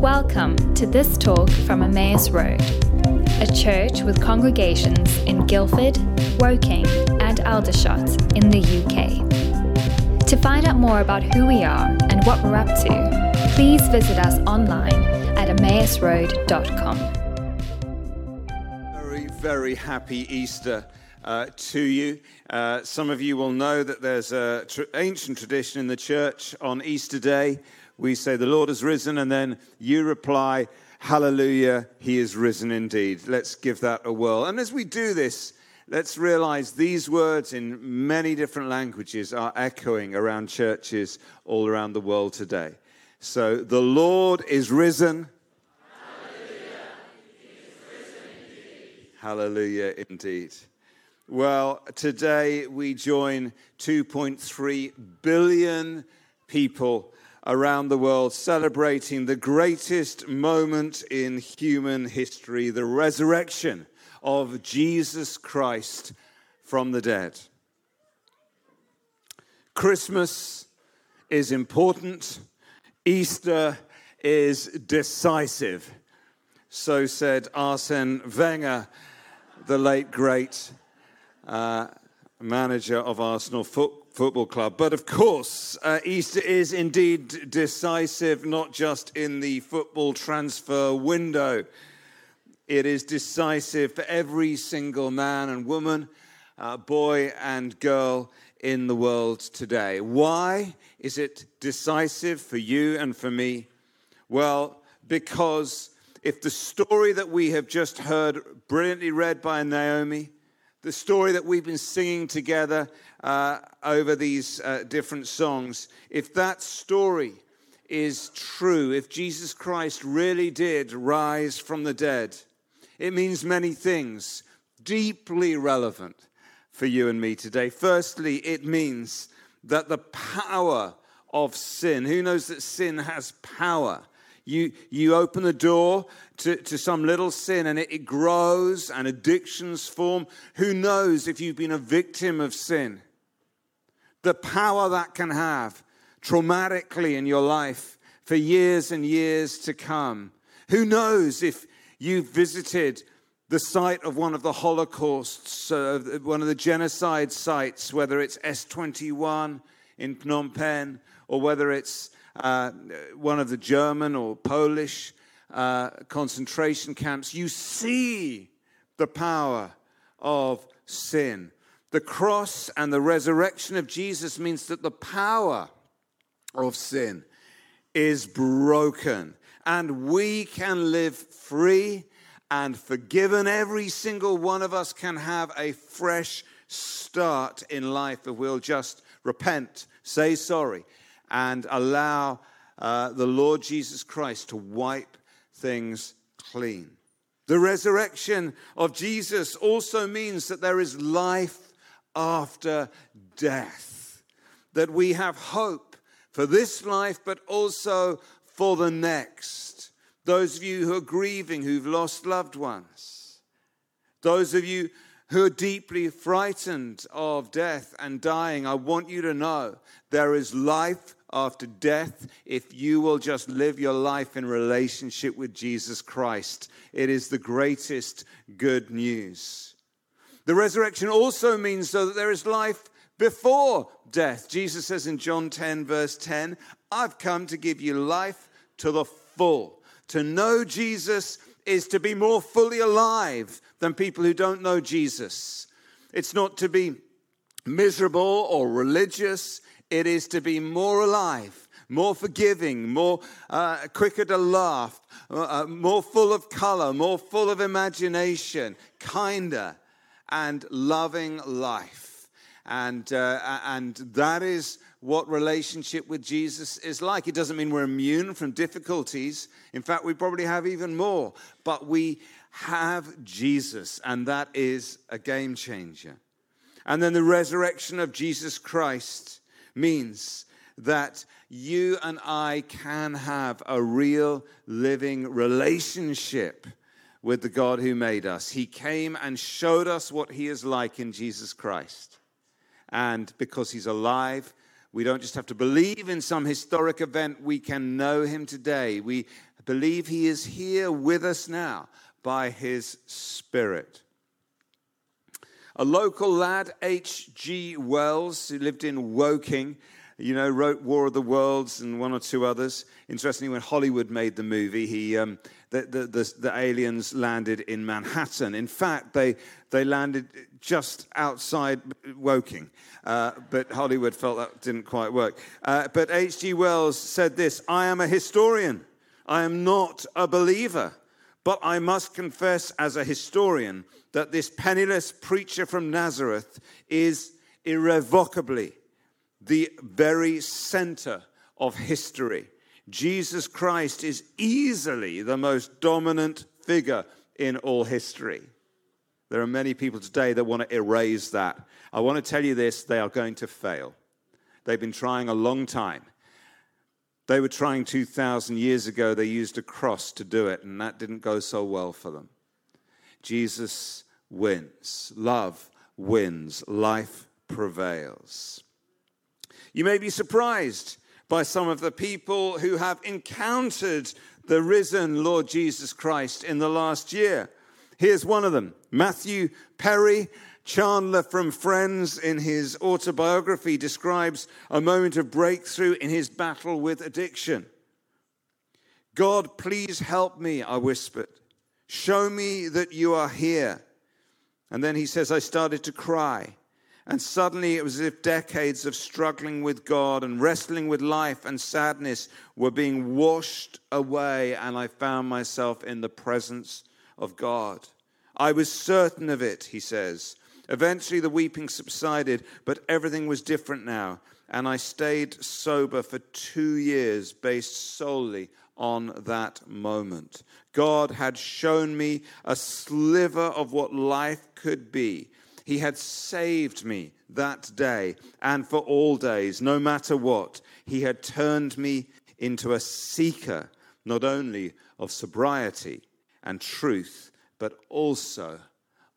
Welcome to this talk from Emmaus Road, a church with congregations in Guildford, Woking, and Aldershot in the UK. To find out more about who we are and what we're up to, please visit us online at emmausroad.com. Very, very happy Easter uh, to you. Uh, some of you will know that there's an tr- ancient tradition in the church on Easter Day. We say, The Lord has risen, and then you reply, Hallelujah, he is risen indeed. Let's give that a whirl. And as we do this, let's realize these words in many different languages are echoing around churches all around the world today. So, the Lord is risen. Hallelujah Hallelujah indeed. Well, today we join 2.3 billion people around the world celebrating the greatest moment in human history the resurrection of Jesus Christ from the dead. Christmas is important, Easter is decisive. So said Arsene Wenger, the late great uh, manager of Arsenal Football Club. But of course, uh, Easter is indeed decisive, not just in the football transfer window. It is decisive for every single man and woman, uh, boy and girl in the world today. Why is it decisive for you and for me? Well, because if the story that we have just heard, brilliantly read by Naomi, the story that we've been singing together uh, over these uh, different songs, if that story is true, if Jesus Christ really did rise from the dead, it means many things deeply relevant for you and me today. Firstly, it means that the power of sin, who knows that sin has power? You, you open the door to, to some little sin and it, it grows and addictions form. Who knows if you've been a victim of sin? The power that can have traumatically in your life for years and years to come. Who knows if you've visited the site of one of the Holocausts, uh, one of the genocide sites, whether it's S21 in Phnom Penh or whether it's uh, one of the German or Polish uh, concentration camps, you see the power of sin. The cross and the resurrection of Jesus means that the power of sin is broken and we can live free and forgiven. Every single one of us can have a fresh start in life if we'll just repent, say sorry, and allow uh, the Lord Jesus Christ to wipe things clean. The resurrection of Jesus also means that there is life after death, that we have hope for this life, but also for the next. Those of you who are grieving, who've lost loved ones, those of you who are deeply frightened of death and dying, I want you to know there is life after death if you will just live your life in relationship with Jesus Christ. It is the greatest good news. The resurrection also means, though, that there is life before death. Jesus says in John 10, verse 10, I've come to give you life to the full. To know Jesus is to be more fully alive than people who don't know Jesus. It's not to be miserable or religious, it is to be more alive, more forgiving, more uh, quicker to laugh, uh, uh, more full of color, more full of imagination, kinder, and loving life. And, uh, and that is what relationship with Jesus is like. It doesn't mean we're immune from difficulties. In fact, we probably have even more. But we have Jesus, and that is a game changer. And then the resurrection of Jesus Christ means that you and I can have a real living relationship with the God who made us. He came and showed us what He is like in Jesus Christ. And because He's alive, we don't just have to believe in some historic event, we can know Him today. We believe he is here with us now by his Spirit. A local lad, H.G. Wells, who lived in Woking, you know, wrote War of the Worlds and one or two others. Interestingly, when Hollywood made the movie, he, um, the, the, the, the, aliens landed in Manhattan. In fact, they, they landed just outside Woking. Uh, but Hollywood felt that didn't quite work. Uh, but H.G. Wells said this I am a historian, I am not a believer. But I must confess, as a historian, that this penniless preacher from Nazareth is irrevocably the very center of history. Jesus Christ is easily the most dominant figure in all history. There are many people today that want to erase that. I want to tell you this they are going to fail. They've been trying a long time. They were trying 2,000 years ago. They used a cross to do it, and that didn't go so well for them. Jesus wins. Love wins. Life prevails. You may be surprised by some of the people who have encountered the risen Lord Jesus Christ in the last year. Here's one of them Matthew Perry. Chandler from Friends, in his autobiography, describes a moment of breakthrough in his battle with addiction. God, please help me, I whispered. Show me that you are here. And then he says, I started to cry. And suddenly it was as if decades of struggling with God and wrestling with life and sadness were being washed away, and I found myself in the presence of God. I was certain of it, he says. Eventually the weeping subsided, but everything was different now, and I stayed sober for two years based solely on that moment. God had shown me a sliver of what life could be he had saved me that day and for all days, no matter what. He had turned me into a seeker, not only of sobriety and truth, but also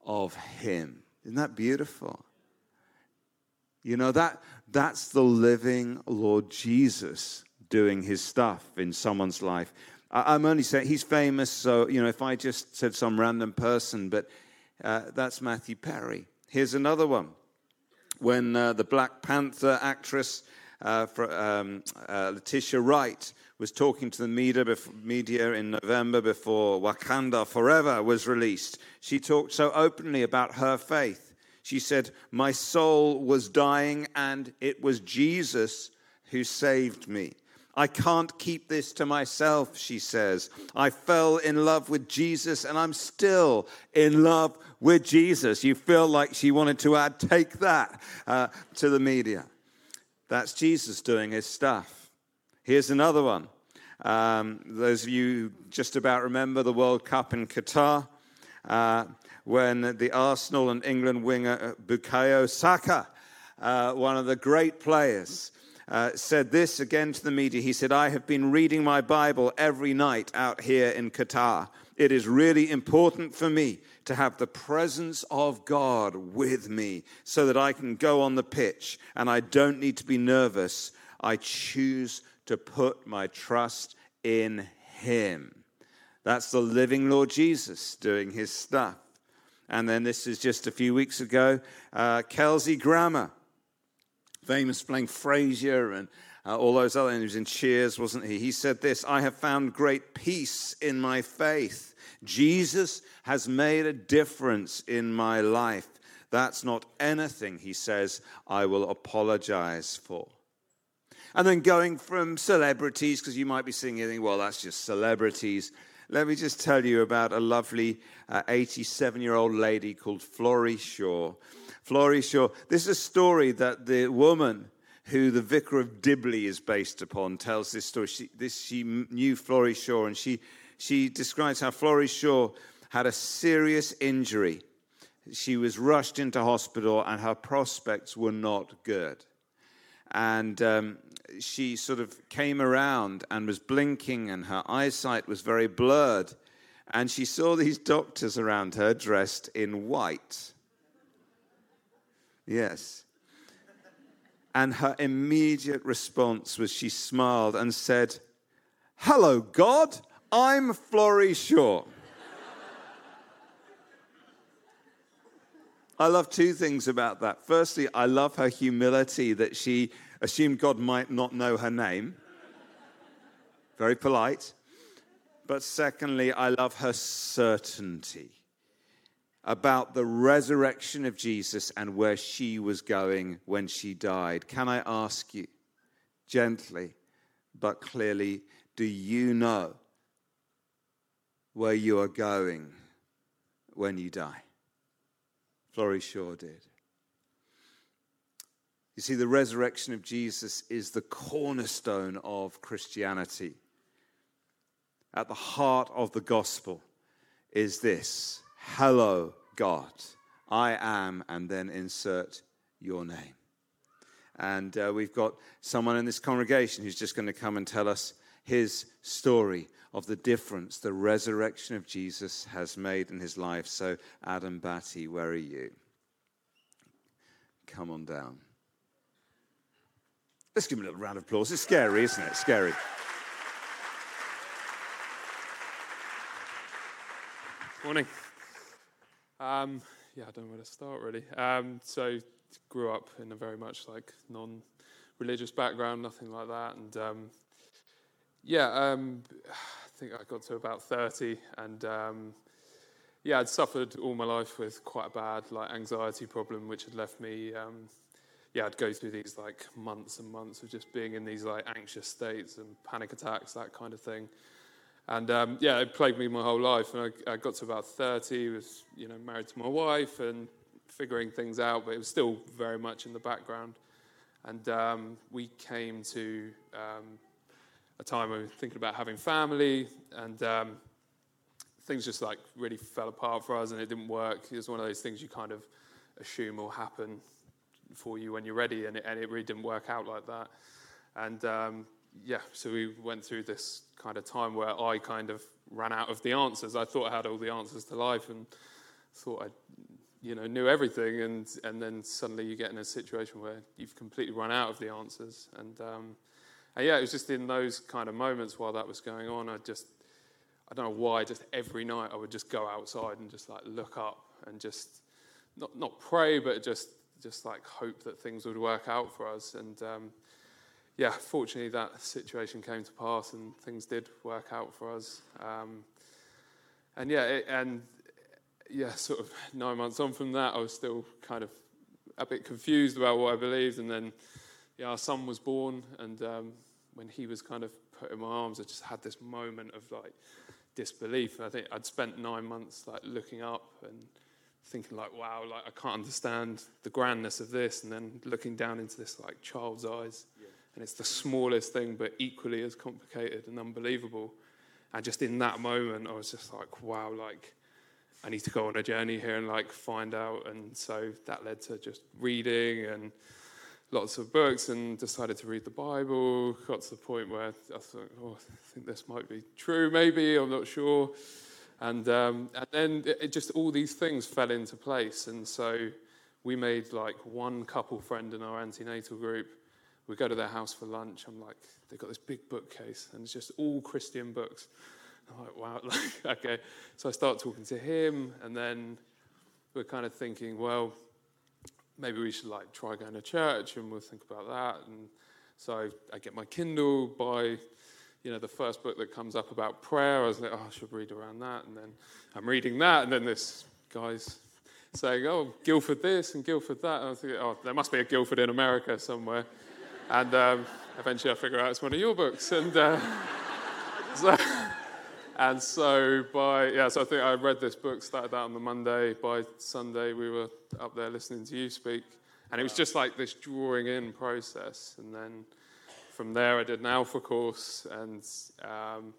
of Him. Isn't that beautiful? You know, that, that's the living Lord Jesus doing his stuff in someone's life. I'm only saying he's famous, so, you know, if I just said some random person, but uh, that's Matthew Perry. Here's another one. When uh, the Black Panther actress uh, for, um, uh, Letitia Wright was talking to the media, media in November before Wakanda Forever was released, she talked so openly about her faith. She said, My soul was dying, and it was Jesus who saved me. I can't keep this to myself, she says. I fell in love with Jesus and I'm still in love with Jesus. You feel like she wanted to add, take that uh, to the media. That's Jesus doing his stuff. Here's another one. Um, those of you who just about remember the World Cup in Qatar, uh, when the Arsenal and England winger uh, Bukayo Saka, uh, one of the great players, uh, said this again to the media. He said, I have been reading my Bible every night out here in Qatar. It is really important for me to have the presence of God with me so that I can go on the pitch and I don't need to be nervous. I choose to put my trust in Him. That's the living Lord Jesus doing His stuff. And then this is just a few weeks ago, uh, Kelsey Grammer famous playing Frasier and uh, all those other, and he was in Cheers, wasn't he? He said this I have found great peace in my faith. Jesus has made a difference in my life. That's not anything, he says, I will apologize for. And then going from celebrities, because you might be thinking, well, that's just celebrities. Let me just tell you about a lovely 87 uh, year old lady called Florrie Shaw. Florrie Shaw. This is a story that the woman who the vicar of Dibley is based upon tells this story. She, this, she knew Florrie Shaw, and she, she describes how Florrie Shaw had a serious injury. She was rushed into hospital, and her prospects were not good. And um, she sort of came around and was blinking, and her eyesight was very blurred. And she saw these doctors around her dressed in white. Yes. And her immediate response was she smiled and said, Hello, God, I'm Florrie Shaw. I love two things about that. Firstly, I love her humility that she assumed God might not know her name. Very polite. But secondly, I love her certainty about the resurrection of Jesus and where she was going when she died. Can I ask you, gently but clearly, do you know where you are going when you die? Florrie Shaw did. You see, the resurrection of Jesus is the cornerstone of Christianity. At the heart of the gospel is this Hello, God. I am, and then insert your name. And uh, we've got someone in this congregation who's just going to come and tell us his story of the difference the resurrection of Jesus has made in his life. So, Adam Batty, where are you? Come on down. Let's give him a little round of applause. It's scary, isn't it? Scary. Morning. Um, yeah, I don't know where to start really. Um, so, grew up in a very much like non-religious background, nothing like that, and um, yeah, um, I think I got to about 30 and um, yeah, I'd suffered all my life with quite a bad like anxiety problem, which had left me, um, yeah, I'd go through these like months and months of just being in these like anxious states and panic attacks, that kind of thing. And um, yeah, it plagued me my whole life. And I, I, got to about 30, was, you know, married to my wife and figuring things out, but it was still very much in the background. And um, we came to um, a time when we were thinking about having family, and um, things just like really fell apart for us, and it didn't work. It was one of those things you kind of assume will happen for you when you're ready, and it, and it really didn't work out like that. And um, yeah, so we went through this kind of time where I kind of ran out of the answers. I thought I had all the answers to life, and thought I, you know, knew everything, and and then suddenly you get in a situation where you've completely run out of the answers, and um, and yeah, it was just in those kind of moments while that was going on, I just, I don't know why, just every night I would just go outside and just like look up and just, not, not pray, but just, just like hope that things would work out for us. And um, yeah, fortunately that situation came to pass and things did work out for us. Um, and yeah, it, and yeah, sort of nine months on from that, I was still kind of a bit confused about what I believed. And then yeah, our son was born, and um, when he was kind of put in my arms, I just had this moment of like disbelief. And I think I'd spent nine months like looking up and thinking like, wow, like I can't understand the grandness of this, and then looking down into this like child's eyes, yeah. and it's the smallest thing, but equally as complicated and unbelievable. And just in that moment, I was just like, wow, like I need to go on a journey here and like find out. And so that led to just reading and lots of books and decided to read the Bible. Got to the point where I thought, oh, I think this might be true, maybe, I'm not sure. And, um, and then it, just all these things fell into place. And so we made like one couple friend in our antenatal group. We go to their house for lunch. I'm like, they've got this big bookcase and it's just all Christian books. I'm like, wow, like, okay. So I start talking to him, and then we're kind of thinking, well, maybe we should like try going to church and we'll think about that. And so I get my Kindle, buy, you know, the first book that comes up about prayer. I was like, oh, I should read around that. And then I'm reading that, and then this guy's saying, oh, Guildford this and Guildford that. And I was think, oh, there must be a Guildford in America somewhere. And um, eventually I figure out it's one of your books. And uh, so. And so by yeah, so I think I read this book, started that on the Monday. By Sunday, we were up there listening to you speak, and it was just like this drawing in process. And then from there, I did an Alpha course, and um,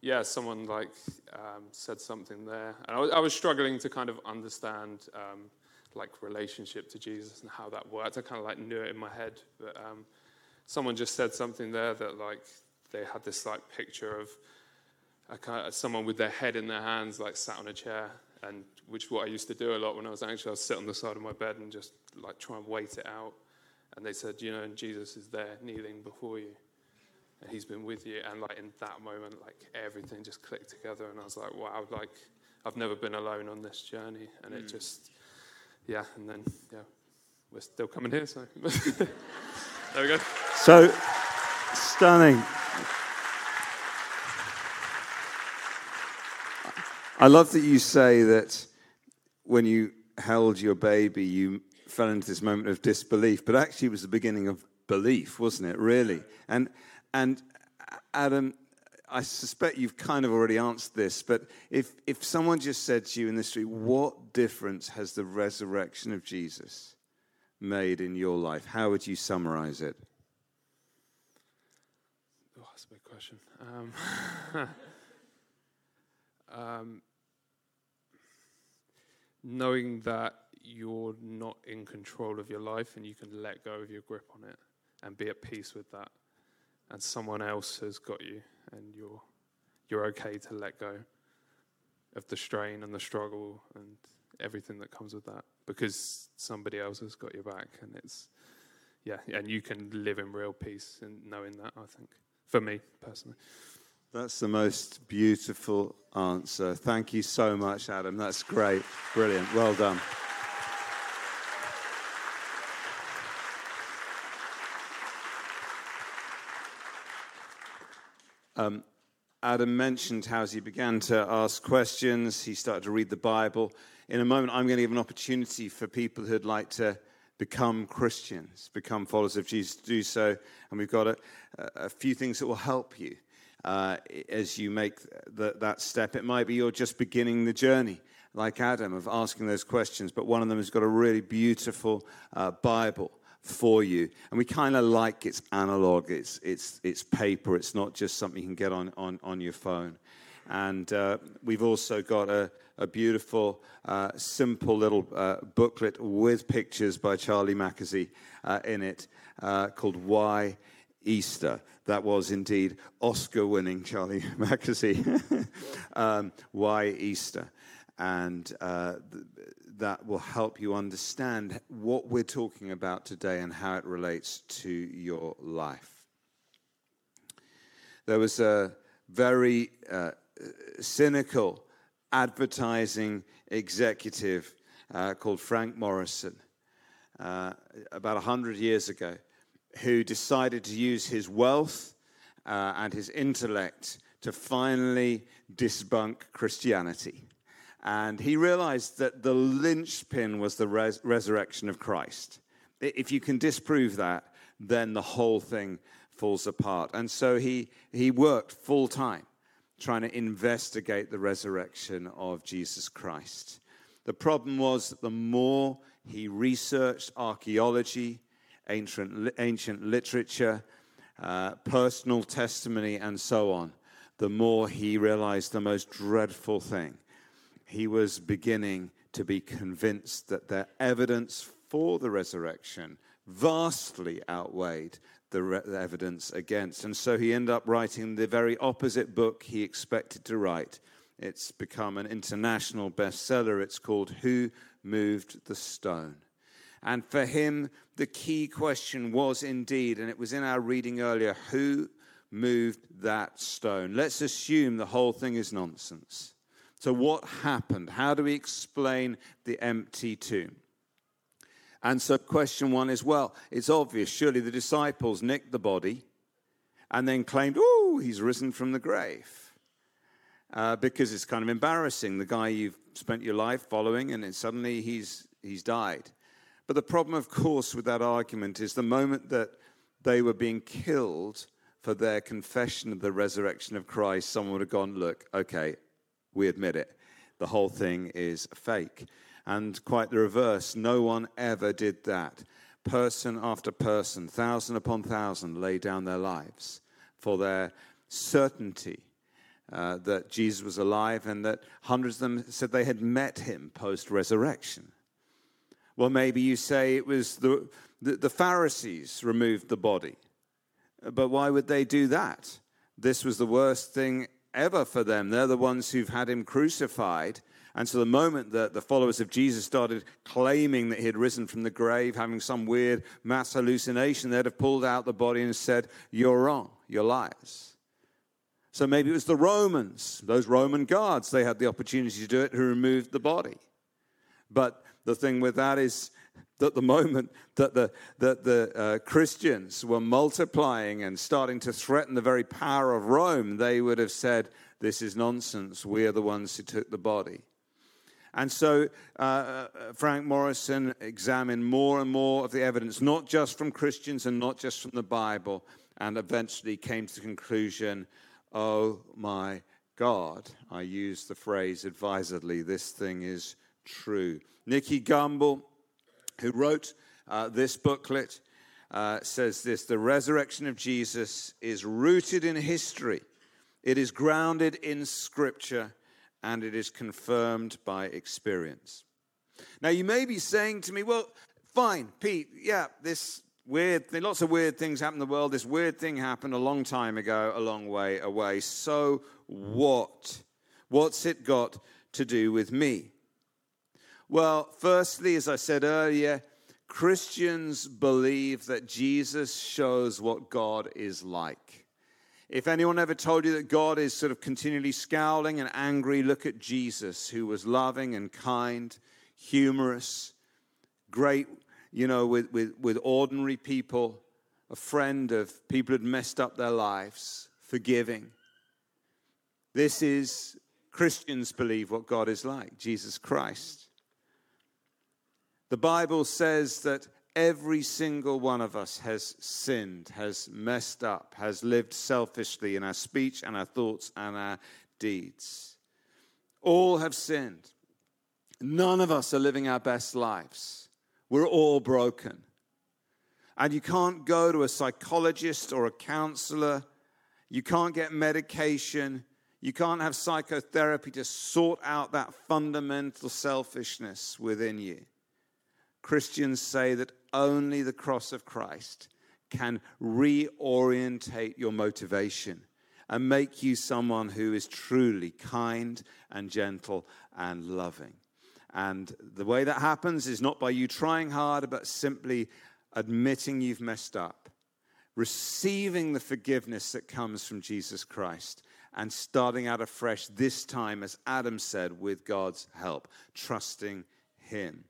yeah, someone like um, said something there, and I was, I was, struggling to kind of understand um, like relationship to Jesus and how that worked. I kind of like knew it in my head, but um, someone just said something there that like they had this like picture of kind of, someone with their head in their hands, like sat on a chair, and which what I used to do a lot when I was anxious. I'd sit on the side of my bed and just like try and wait it out. And they said, you know, and Jesus is there kneeling before you. And he's been with you, and like in that moment, like everything just clicked together, and I was like, wow, like I've never been alone on this journey, and mm. it just, yeah, and then yeah, we're still coming here, so there we go. So stunning. I love that you say that when you held your baby, you fell into this moment of disbelief, but actually it was the beginning of belief, wasn't it? Really, and and Adam, I suspect you've kind of already answered this, but if if someone just said to you in the street, "What difference has the resurrection of Jesus made in your life?" How would you summarize it? Oh, that's a big question. Um, um, knowing that you're not in control of your life and you can let go of your grip on it and be at peace with that. And someone else has got you and you're, you're okay to let go of the strain and the struggle and everything that comes with that because somebody else has got your back and it's yeah and you can live in real peace in knowing that i think for me personally that's the most beautiful answer. Thank you so much, Adam. That's great. Brilliant. Well done. Um, Adam mentioned how as he began to ask questions, he started to read the Bible. In a moment, I'm going to give an opportunity for people who'd like to become Christians, become followers of Jesus, to do so. And we've got a, a few things that will help you uh, as you make the, that step. It might be you're just beginning the journey, like Adam, of asking those questions, but one of them has got a really beautiful uh, Bible for you. And we kind of like it's analog, it's, it's, it's paper, it's not just something you can get on, on, on your phone. And uh, we've also got a, a beautiful, uh, simple little uh, booklet with pictures by Charlie Mackesy uh, in it uh, called Why Easter. That was indeed Oscar winning Charlie Mackesy. um, why Easter? And uh, th- that will help you understand what we're talking about today and how it relates to your life. There was a very uh, cynical advertising executive uh, called Frank Morison uh, about 100 years ago who decided to use his wealth uh, and his intellect to finally debunk Christianity. And he realized that the linchpin was the res- resurrection of Christ. If you can disprove that, then the whole thing falls apart. And so he, he worked full time trying to investigate the resurrection of Jesus Christ. The problem was that the more he researched archaeology, ancient, ancient literature, uh, personal testimony, and so on, the more he realized the most dreadful thing. He was beginning to be convinced that the evidence for the resurrection vastly outweighed the, re- the evidence against. And so he ended up writing the very opposite book he expected to write. It's become an international bestseller. It's called Who Moved the Stone? And for him, the key question was indeed, and it was in our reading earlier, who moved that stone? Let's assume the whole thing is nonsense. So, what happened? How do we explain the empty tomb? And so, question one is well, it's obvious. Surely the disciples nicked the body and then claimed, oh, he's risen from the grave. Uh, because it's kind of embarrassing. The guy you've spent your life following, and then suddenly he's, he's died. But the problem, of course, with that argument is the moment that they were being killed for their confession of the resurrection of Christ, someone would have gone, Look, okay, we admit it. The whole thing is fake. And quite the reverse, no one ever did that. Person after person, thousand upon thousand, lay down their lives for their certainty uh, that Jesus was alive and that hundreds of them said they had met him post resurrection. Well, maybe you say it was the, the, the, Pharisees removed the body. But why would they do that? This was the worst thing ever for them. They're the ones who've had him crucified, And so the moment that the followers of Jesus started claiming that he had risen from the grave, having some weird mass hallucination, they'd have pulled out the body and said, You're wrong, you're liars. So maybe it was the Romans, those Roman guards, they had the opportunity to do it, who removed the body. But the thing with that is that the moment that the, that the uh, Christians were multiplying and starting to threaten the very power of Rome, they would have said, This is nonsense. We are the ones who took the body. And so uh, uh, Frank Morison examined more and more of the evidence, not just from Christians and not just from the Bible, and eventually came to the conclusion oh my God, I use the phrase advisedly, this thing is true. Nicky Gumbel, who wrote uh, this booklet, uh, says this The resurrection of Jesus is rooted in history, it is grounded in Scripture and it is confirmed by experience. Now, you may be saying to me, well, fine, Pete, yeah, this weird thing, lots of weird things happen in the world. This weird thing happened a long time ago, a long way away. So what? What's it got to do with me? Well, firstly, as I said earlier, Christians believe that Jesus shows what God is like. If anyone ever told you that God is sort of continually scowling and angry, look at Jesus, who was loving and kind, humorous, great, you know, with, with, with ordinary people, a friend of people who'd messed up their lives, forgiving. This is, Christians believe what God is like, Jesus Christ. The Bible says that Every single one of us has sinned, has messed up, has lived selfishly in our speech and our thoughts and our deeds. All have sinned. None of us are living our best lives. We're all broken. And you can't go to a psychologist or a counselor. You can't get medication. You can't have psychotherapy to sort out that fundamental selfishness within you. Christians say that only the cross of Christ can reorientate your motivation and make you someone who is truly kind and gentle and loving. And the way that happens is not by you trying harder, but simply admitting you've messed up, receiving the forgiveness that comes from Jesus Christ, and starting out afresh, this time, as Adam said, with God's help, trusting Him.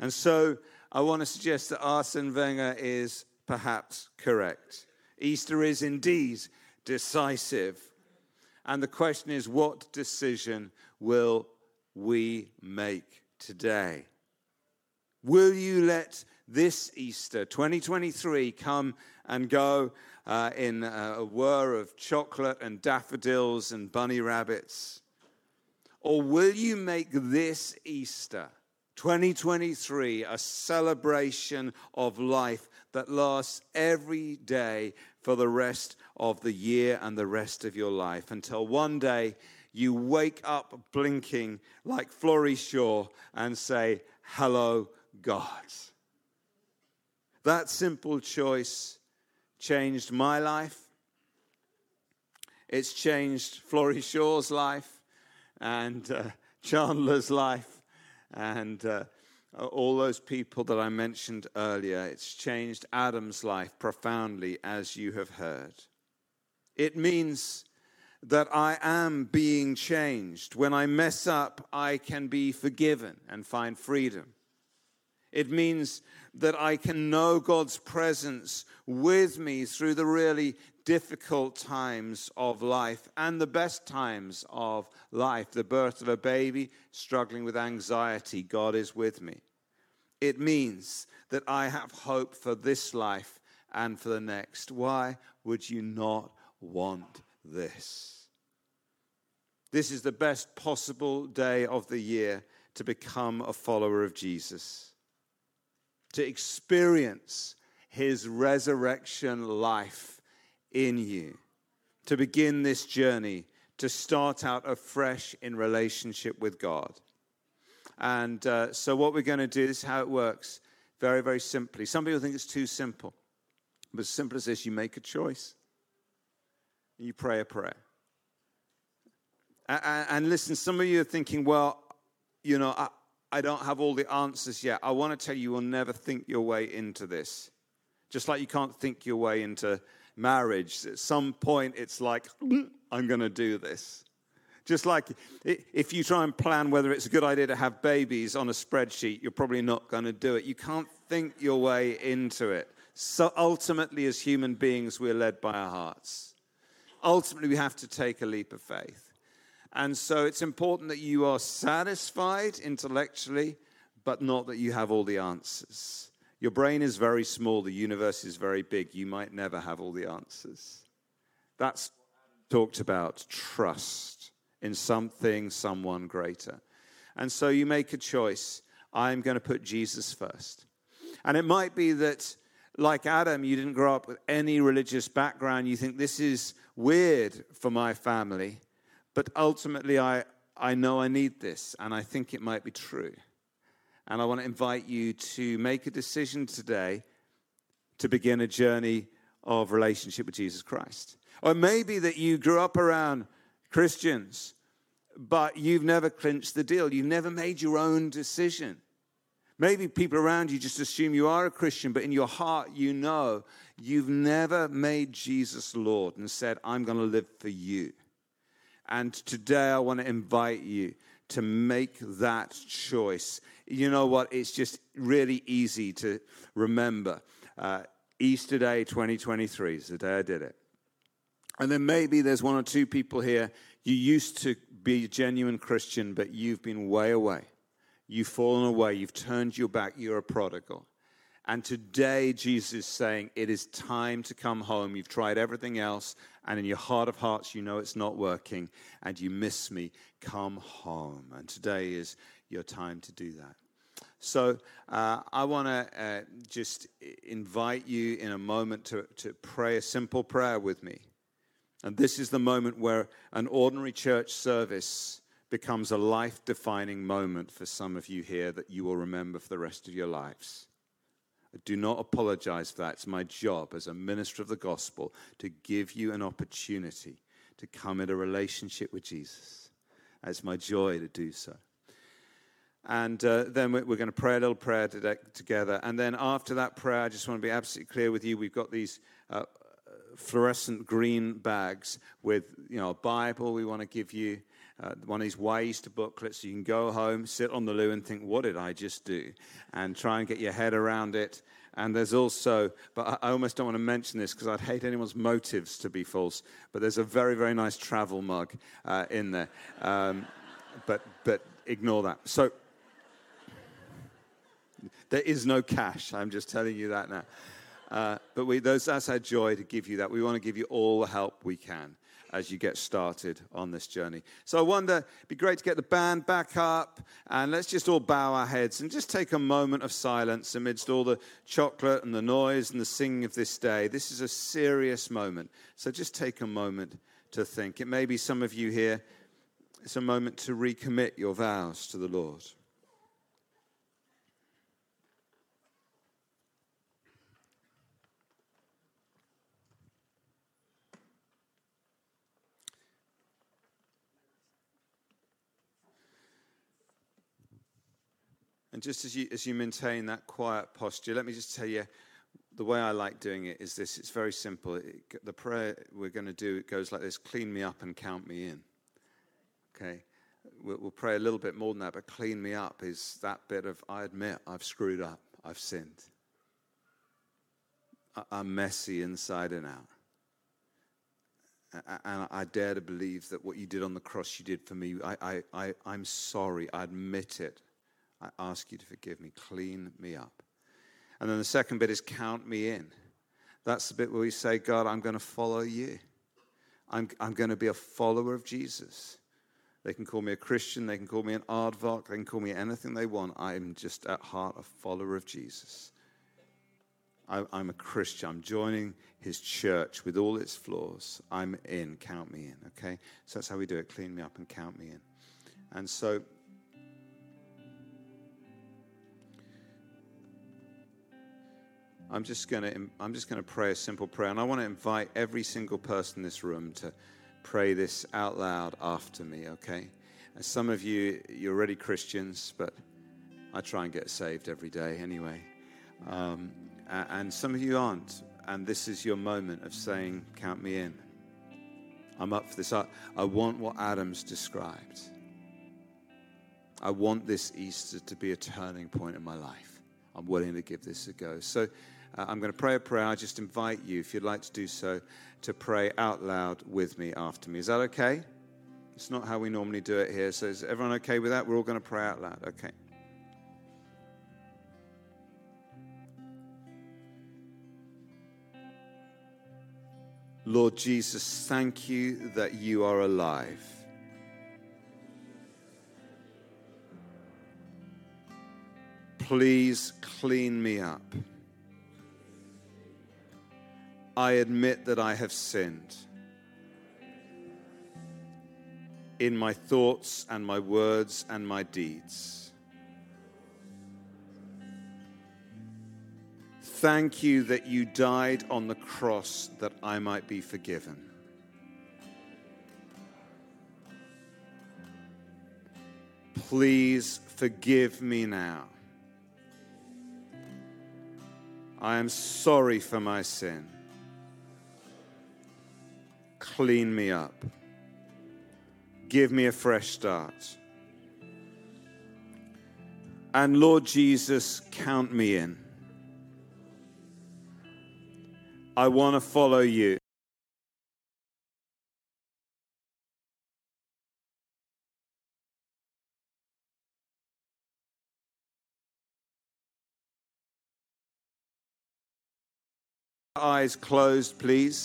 And so I want to suggest that Arsene Wenger is perhaps correct. Easter is indeed decisive. And the question is what decision will we make today? Will you let this Easter 2023 come and go uh, in a whir of chocolate and daffodils and bunny rabbits? Or will you make this Easter 2023, a celebration of life that lasts every day for the rest of the year and the rest of your life until one day you wake up blinking like Florrie Shaw and say, Hello, God. That simple choice changed my life. It's changed Florrie Shaw's life and uh, Chandler's life and uh, all those people that I mentioned earlier. It's changed Adam's life profoundly, as you have heard. It means that I am being changed. When I mess up, I can be forgiven and find freedom. It means that I can know God's presence with me through the really difficult times of life and the best times of life. The birth of a baby, struggling with anxiety, God is with me. It means that I have hope for this life and for the next. Why would you not want this? This is the best possible day of the year to become a follower of Jesus, to experience his resurrection life in you to begin this journey, to start out afresh in relationship with God. And uh, so, what we're going to do, is how it works very, very simply. Some people think it's too simple. But as simple as this, you make a choice, you pray a prayer. And, and listen, some of you are thinking, well, you know, I, I don't have all the answers yet. I want to tell you, you will never think your way into this. Just like you can't think your way into marriage. At some point, it's like, mm, I'm going to do this. Just like if you try and plan whether it's a good idea to have babies on a spreadsheet, you're probably not going to do it. You can't think your way into it. So ultimately, as human beings, we're led by our hearts. Ultimately, we have to take a leap of faith. And so it's important that you are satisfied intellectually, but not that you have all the answers. Your brain is very small, the universe is very big. You might never have all the answers. That's talked about trust in something, someone greater. And so you make a choice. I'm going to put Jesus first. And it might be that, like Adam, you didn't grow up with any religious background. You think this is weird for my family. But ultimately, I, I know I need this, and I think it might be true. And I want to invite you to make a decision today to begin a journey of relationship with Jesus Christ. Or maybe that you grew up around Christians, but you've never clinched the deal. You've never made your own decision. Maybe people around you just assume you are a Christian, but in your heart, you know you've never made Jesus Lord and said, I'm going to live for you. And today I want to invite you to make that choice. You know what? It's just really easy to remember. Uh, Easter Day 2023 is the day I did it. And then maybe there's one or two people here. You used to be a genuine Christian, but you've been way away. You've fallen away. You've turned your back. You're a prodigal. And today, Jesus is saying, It is time to come home. You've tried everything else, and in your heart of hearts, you know it's not working, and you miss me. Come home. And today is your time to do that. So, uh, I want to uh, just invite you in a moment to, to pray a simple prayer with me. And this is the moment where an ordinary church service becomes a life defining moment for some of you here that you will remember for the rest of your lives. I do not apologize for that. It's my job as a minister of the gospel to give you an opportunity to come in a relationship with Jesus. It's my joy to do so. And uh, then we're going to pray a little prayer together. And then after that prayer, I just want to be absolutely clear with you. We've got these uh, fluorescent green bags with you know, a Bible we want to give you uh, one of these ways to booklets. So you can go home, sit on the loo, and think, what did I just do? And try and get your head around it. And there's also, but I almost don't want to mention this because I'd hate anyone's motives to be false, but there's a very, very nice travel mug uh, in there. Um, but, but ignore that. So there is no cash. I'm just telling you that now. Uh, but we, those, that's our joy to give you that. We want to give you all the help we can as you get started on this journey. So I wonder, it'd be great to get the band back up and let's just all bow our heads and just take a moment of silence amidst all the chocolate and the noise and the singing of this day. This is a serious moment. So just take a moment to think. It may be some of you here, it's a moment to recommit your vows to the Lord. And just as you, as you maintain that quiet posture, let me just tell you the way I like doing it is this it's very simple. It, the prayer we're going to do it goes like this clean me up and count me in. Okay? We'll, we'll pray a little bit more than that, but clean me up is that bit of I admit I've screwed up, I've sinned. I'm messy inside and out. And I dare to believe that what you did on the cross, you did for me. I, I, I, I'm sorry. I admit it. I ask you to forgive me, clean me up. And then the second bit is count me in. That's the bit where we say, God, I'm going to follow you. I'm, I'm going to be a follower of Jesus. They can call me a Christian, they can call me an aardvark, they can call me anything they want. I'm just at heart a follower of Jesus. I, I'm a Christian. I'm joining his church with all its flaws. I'm in. Count me in, okay? So that's how we do it. Clean me up and count me in. And so I'm just going to I'm just going to pray a simple prayer, and I want to invite every single person in this room to pray this out loud after me, okay? And some of you, you're already Christians, but I try and get saved every day anyway. Um, and some of you aren't. And this is your moment of saying, Count me in. I'm up for this. I, I want what Adam's described. I want this Easter to be a turning point in my life. I'm willing to give this a go. So uh, I'm going to pray a prayer. I just invite you, if you'd like to do so, to pray out loud with me after me. Is that okay? It's not how we normally do it here. So is everyone okay with that? We're all going to pray out loud. Okay. Lord Jesus, thank you that you are alive. Please clean me up. I admit that I have sinned in my thoughts and my words and my deeds. Thank you that you died on the cross that I might be forgiven. Please forgive me now. I am sorry for my sin. Clean me up. Give me a fresh start. And Lord Jesus, count me in. I want to follow you. eyes closed, please.